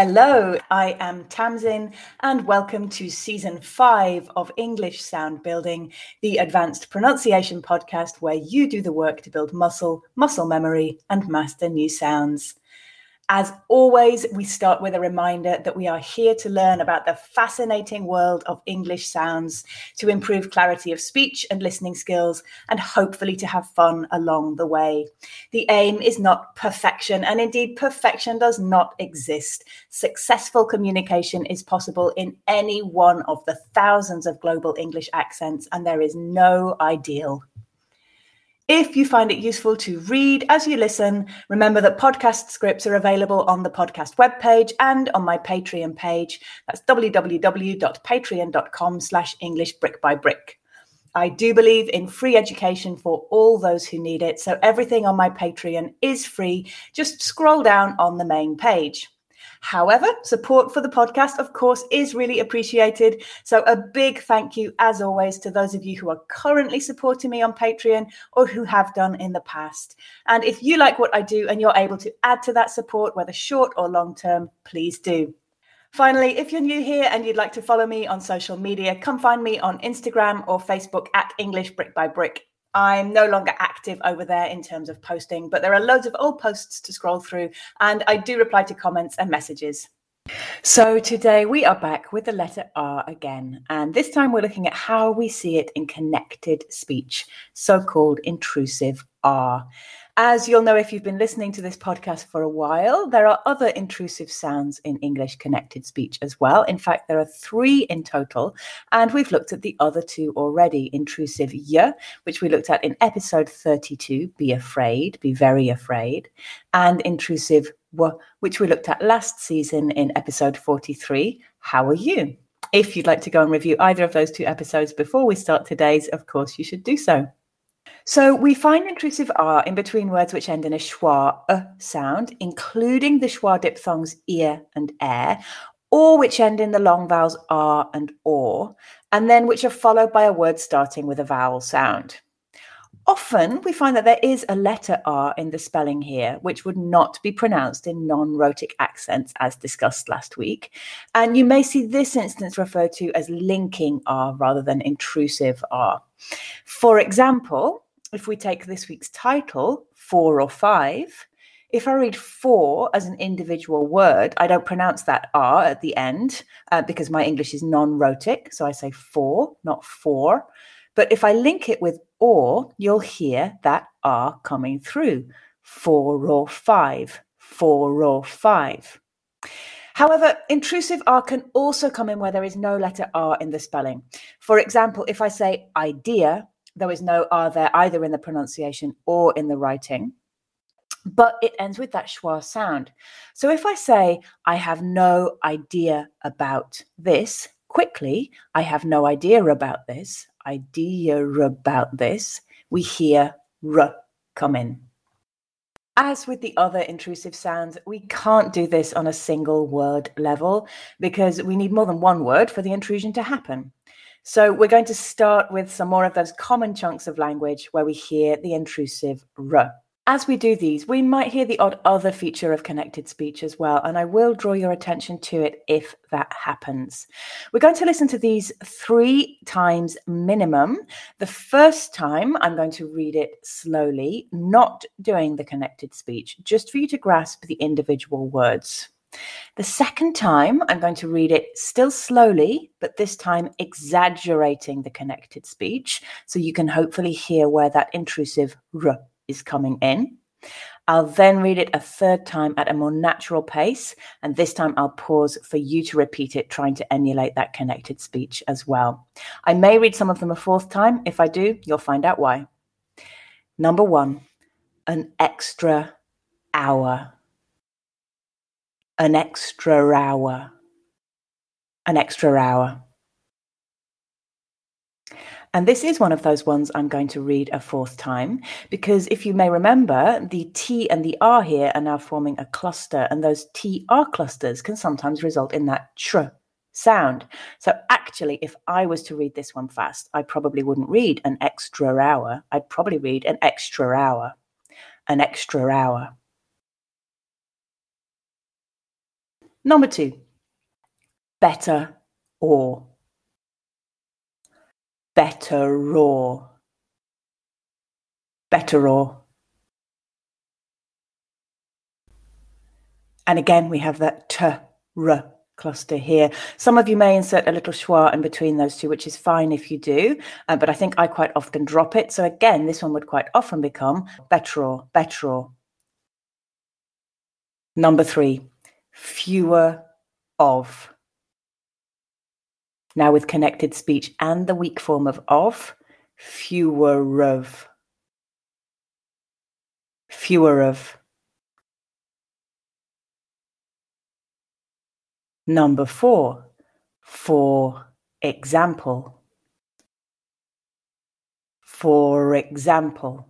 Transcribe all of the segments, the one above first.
Hello, I am Tamsin, and welcome to season five of English Sound Building, the advanced pronunciation podcast where you do the work to build muscle, muscle memory, and master new sounds. As always, we start with a reminder that we are here to learn about the fascinating world of English sounds, to improve clarity of speech and listening skills, and hopefully to have fun along the way. The aim is not perfection, and indeed, perfection does not exist. Successful communication is possible in any one of the thousands of global English accents, and there is no ideal. If you find it useful to read as you listen, remember that podcast scripts are available on the podcast webpage and on my Patreon page. That's www.patreon.com slash English brick by brick. I do believe in free education for all those who need it, so everything on my Patreon is free. Just scroll down on the main page. However, support for the podcast, of course, is really appreciated. So, a big thank you, as always, to those of you who are currently supporting me on Patreon or who have done in the past. And if you like what I do and you're able to add to that support, whether short or long term, please do. Finally, if you're new here and you'd like to follow me on social media, come find me on Instagram or Facebook at English Brick by Brick. I'm no longer active over there in terms of posting, but there are loads of old posts to scroll through, and I do reply to comments and messages. So today we are back with the letter R again, and this time we're looking at how we see it in connected speech, so called intrusive R. As you'll know if you've been listening to this podcast for a while, there are other intrusive sounds in English connected speech as well. In fact, there are three in total, and we've looked at the other two already intrusive y, which we looked at in episode 32, be afraid, be very afraid, and intrusive w, which we looked at last season in episode 43, how are you? If you'd like to go and review either of those two episodes before we start today's, of course, you should do so. So we find intrusive R in between words which end in a schwa uh, sound, including the schwa diphthongs ear and air, or which end in the long vowels R and or, and then which are followed by a word starting with a vowel sound. Often we find that there is a letter R in the spelling here, which would not be pronounced in non rhotic accents, as discussed last week. And you may see this instance referred to as linking R rather than intrusive R. For example, if we take this week's title, four or five, if I read four as an individual word, I don't pronounce that R at the end uh, because my English is non rhotic. So I say four, not four. But if I link it with or, you'll hear that R coming through four or five, four or five. However, intrusive R can also come in where there is no letter R in the spelling. For example, if I say idea, there is no R there either in the pronunciation or in the writing. But it ends with that schwa sound. So if I say, I have no idea about this, quickly, I have no idea about this, idea about this, we hear r come in. As with the other intrusive sounds, we can't do this on a single word level because we need more than one word for the intrusion to happen. So we're going to start with some more of those common chunks of language where we hear the intrusive r. As we do these, we might hear the odd other feature of connected speech as well, and I will draw your attention to it if that happens. We're going to listen to these three times minimum. The first time, I'm going to read it slowly, not doing the connected speech, just for you to grasp the individual words. The second time, I'm going to read it still slowly, but this time exaggerating the connected speech. So you can hopefully hear where that intrusive r is coming in. I'll then read it a third time at a more natural pace. And this time I'll pause for you to repeat it, trying to emulate that connected speech as well. I may read some of them a fourth time. If I do, you'll find out why. Number one, an extra hour an extra hour. An extra hour. And this is one of those ones I'm going to read a fourth time because if you may remember, the T and the R here are now forming a cluster, and those TR clusters can sometimes result in that tr sound. So actually, if I was to read this one fast, I probably wouldn't read an extra hour. I'd probably read an extra hour. An extra hour. Number two, better or. Better or. Better or. And again, we have that t, r cluster here. Some of you may insert a little schwa in between those two, which is fine if you do, uh, but I think I quite often drop it. So again, this one would quite often become better, raw. better. Raw. Number three, fewer of. Now with connected speech and the weak form of of, fewer of. Fewer of. Number four, for example. For example.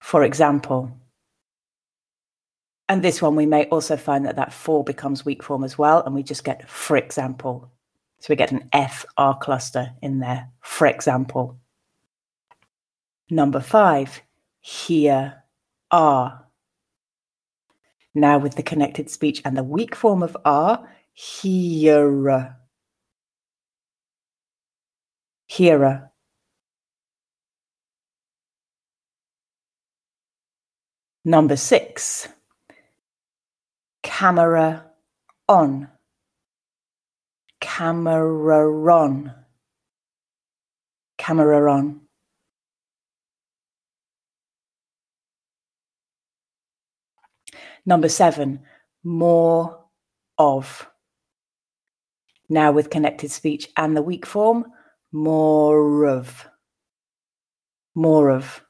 For example. And this one, we may also find that that four becomes weak form as well, and we just get for example. So we get an F R cluster in there, for example. Number five, here are. Now with the connected speech and the weak form of R, hearer. Hearer. Number six, camera on. Camera on. Camera on. Number seven, more of. Now with connected speech and the weak form, more of. More of.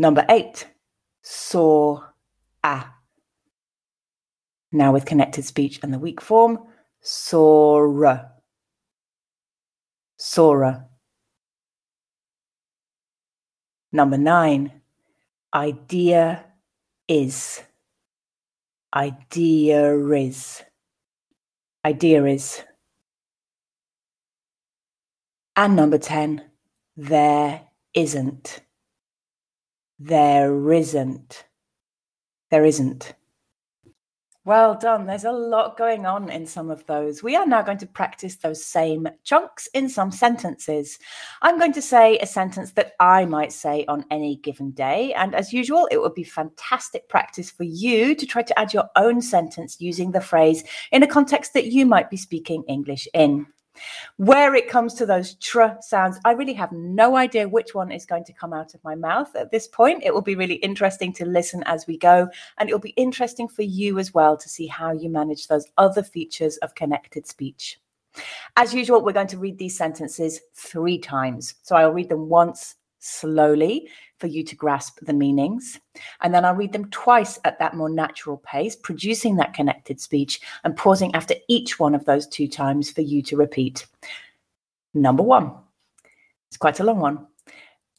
Number eight, saw a. Now with connected speech and the weak form, Sora. Sora. Number nine, idea is. Idea is. Idea is. And number 10, there isn't. There isn't. There isn't. Well done. There's a lot going on in some of those. We are now going to practice those same chunks in some sentences. I'm going to say a sentence that I might say on any given day. And as usual, it would be fantastic practice for you to try to add your own sentence using the phrase in a context that you might be speaking English in. Where it comes to those tr sounds, I really have no idea which one is going to come out of my mouth at this point. It will be really interesting to listen as we go, and it will be interesting for you as well to see how you manage those other features of connected speech. As usual, we're going to read these sentences three times. So I'll read them once slowly for you to grasp the meanings. And then I'll read them twice at that more natural pace, producing that connected speech and pausing after each one of those two times for you to repeat. Number one, it's quite a long one.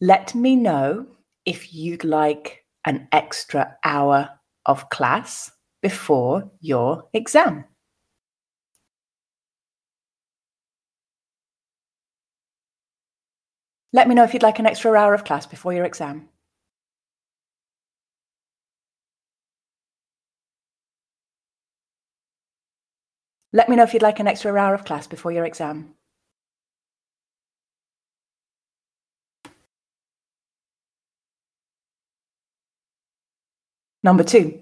Let me know if you'd like an extra hour of class before your exam. Let me know if you'd like an extra hour of class before your exam. Let me know if you'd like an extra hour of class before your exam. Number two,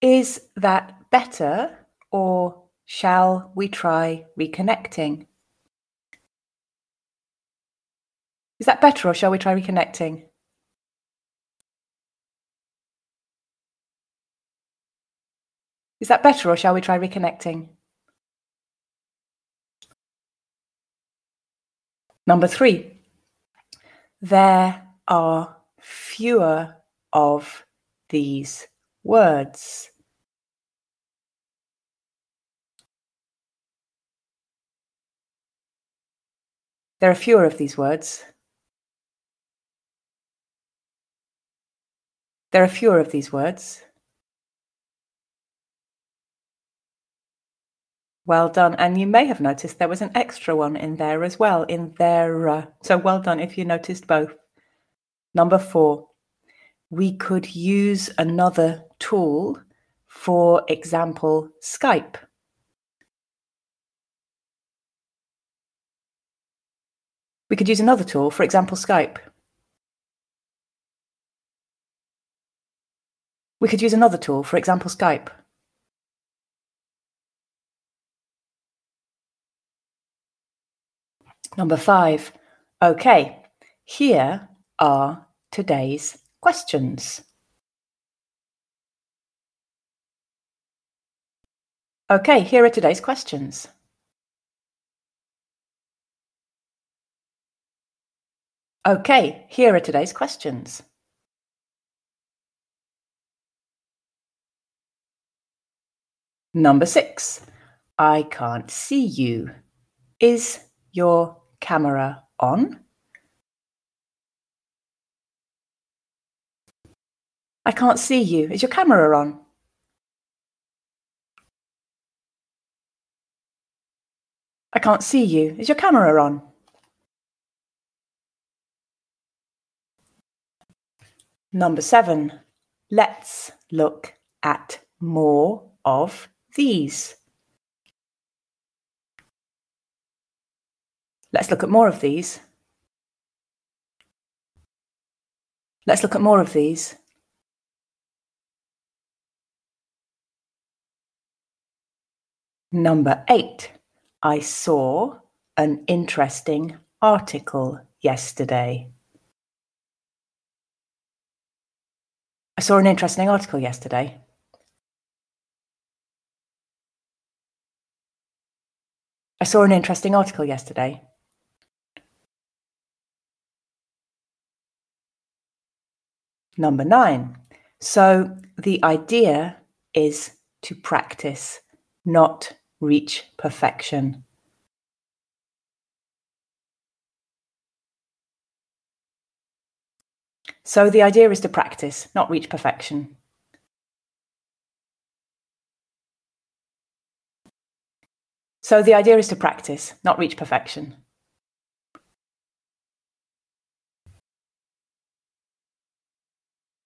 is that better or shall we try reconnecting? Is that better or shall we try reconnecting? Is that better or shall we try reconnecting? Number three, there are fewer of these words. There are fewer of these words. There are fewer of these words. Well done. And you may have noticed there was an extra one in there as well, in there. Uh, so well done if you noticed both. Number four, we could use another tool, for example, Skype. We could use another tool, for example, Skype. We could use another tool, for example, Skype. Number five. Okay, here are today's questions. Okay, here are today's questions. Okay, here are today's questions. Number six, I can't see you. Is your camera on? I can't see you. Is your camera on? I can't see you. Is your camera on? Number seven, let's look at more of these. Let's look at more of these. Let's look at more of these. Number eight, I saw an interesting article yesterday. I saw an interesting article yesterday. I saw an interesting article yesterday. Number nine. So the idea is to practice, not reach perfection. So the idea is to practice, not reach perfection. So the idea is to practice, not reach perfection.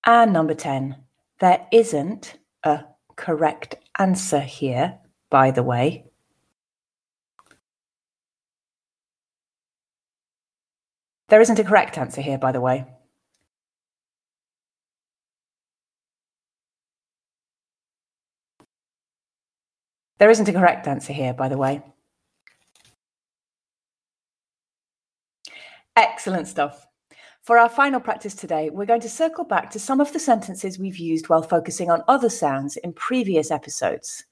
And number 10, there isn't a correct answer here, by the way. There isn't a correct answer here, by the way. There isn't a correct answer here, by the way. Excellent stuff. For our final practice today, we're going to circle back to some of the sentences we've used while focusing on other sounds in previous episodes.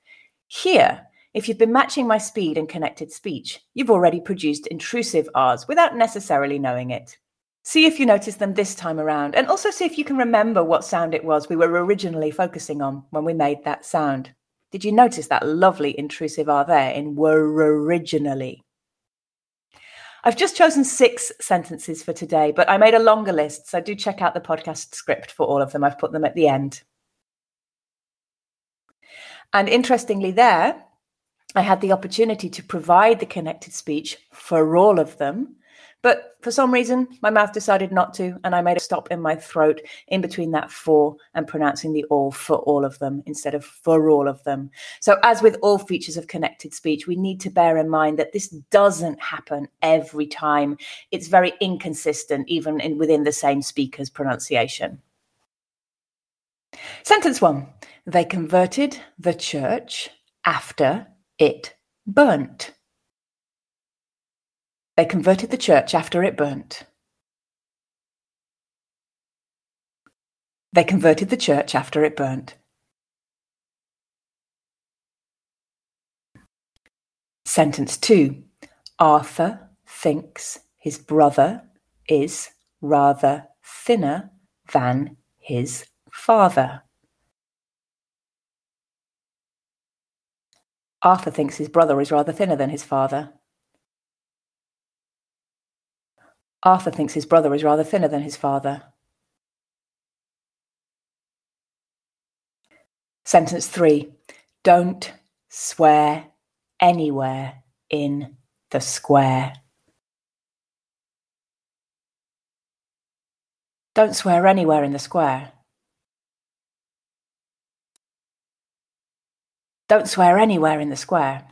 Here, if you've been matching my speed and connected speech, you've already produced intrusive R's without necessarily knowing it. See if you notice them this time around, and also see if you can remember what sound it was we were originally focusing on when we made that sound. Did you notice that lovely intrusive R there in were originally? I've just chosen six sentences for today, but I made a longer list, so do check out the podcast script for all of them. I've put them at the end. And interestingly, there, I had the opportunity to provide the connected speech for all of them but for some reason, my mouth decided not to, and I made a stop in my throat in between that for and pronouncing the all for all of them instead of for all of them. So, as with all features of connected speech, we need to bear in mind that this doesn't happen every time. It's very inconsistent, even in, within the same speaker's pronunciation. Sentence one They converted the church after it burnt. They converted the church after it burnt. They converted the church after it burnt. Sentence 2. Arthur thinks his brother is rather thinner than his father. Arthur thinks his brother is rather thinner than his father. Arthur thinks his brother is rather thinner than his father. Sentence three Don't swear anywhere in the square. Don't swear anywhere in the square. Don't swear anywhere in the square.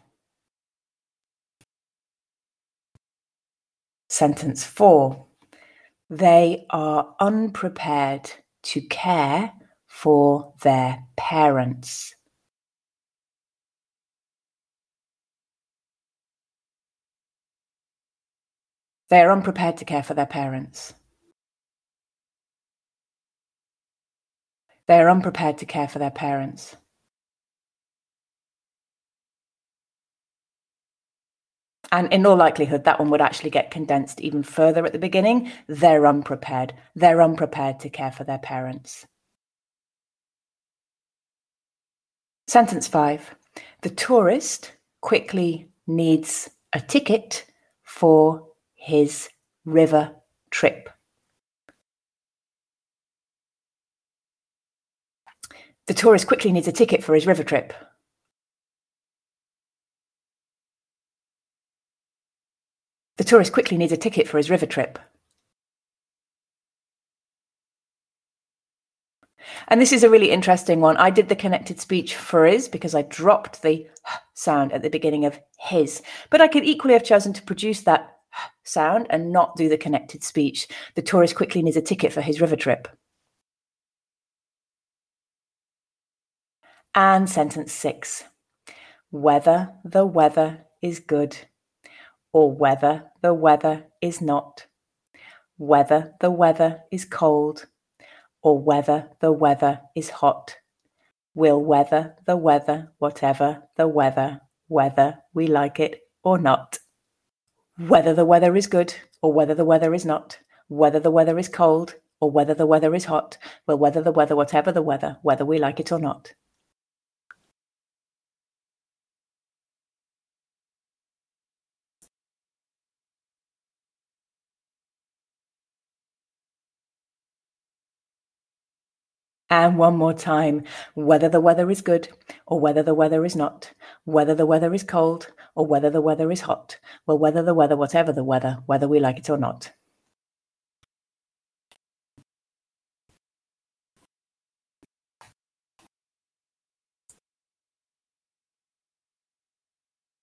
Sentence four. They are unprepared to care for their parents. They are unprepared to care for their parents. They are unprepared to care for their parents. And in all likelihood, that one would actually get condensed even further at the beginning. They're unprepared. They're unprepared to care for their parents. Sentence five The tourist quickly needs a ticket for his river trip. The tourist quickly needs a ticket for his river trip. Tourist quickly needs a ticket for his river trip. And this is a really interesting one. I did the connected speech for his because I dropped the sound at the beginning of his, but I could equally have chosen to produce that sound and not do the connected speech. The tourist quickly needs a ticket for his river trip. And sentence six whether the weather is good or whether the weather is not, whether the weather is cold or whether the weather is hot. We'll weather the weather, whatever the weather, whether we like it or not. Whether the weather is good or whether the weather is not, whether the weather is cold or whether the weather is hot, we'll weather the weather, whatever the weather, whether we like it or not. And one more time, whether the weather is good or whether the weather is not, whether the weather is cold or whether the weather is hot, well, whether the weather, whatever the weather, whether we like it or not.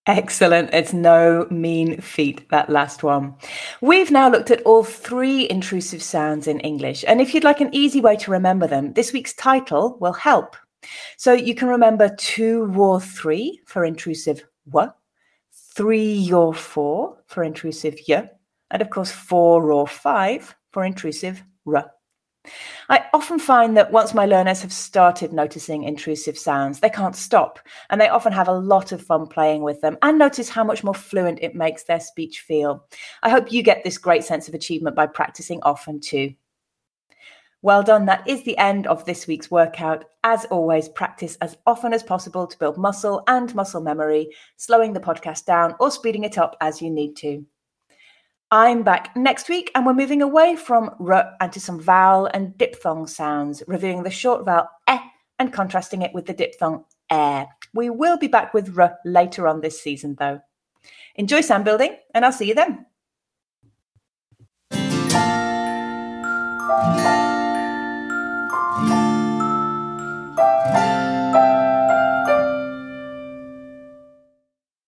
Excellent. It's no mean feat, that last one. We've now looked at all three intrusive sounds in English. And if you'd like an easy way to remember them, this week's title will help. So you can remember two or three for intrusive w, three or four for intrusive y, and of course four or five for intrusive r. I often find that once my learners have started noticing intrusive sounds, they can't stop, and they often have a lot of fun playing with them and notice how much more fluent it makes their speech feel. I hope you get this great sense of achievement by practicing often too. Well done. That is the end of this week's workout. As always, practice as often as possible to build muscle and muscle memory, slowing the podcast down or speeding it up as you need to. I'm back next week, and we're moving away from r and to some vowel and diphthong sounds, reviewing the short vowel eh and contrasting it with the diphthong air. We will be back with r later on this season, though. Enjoy sound building, and I'll see you then.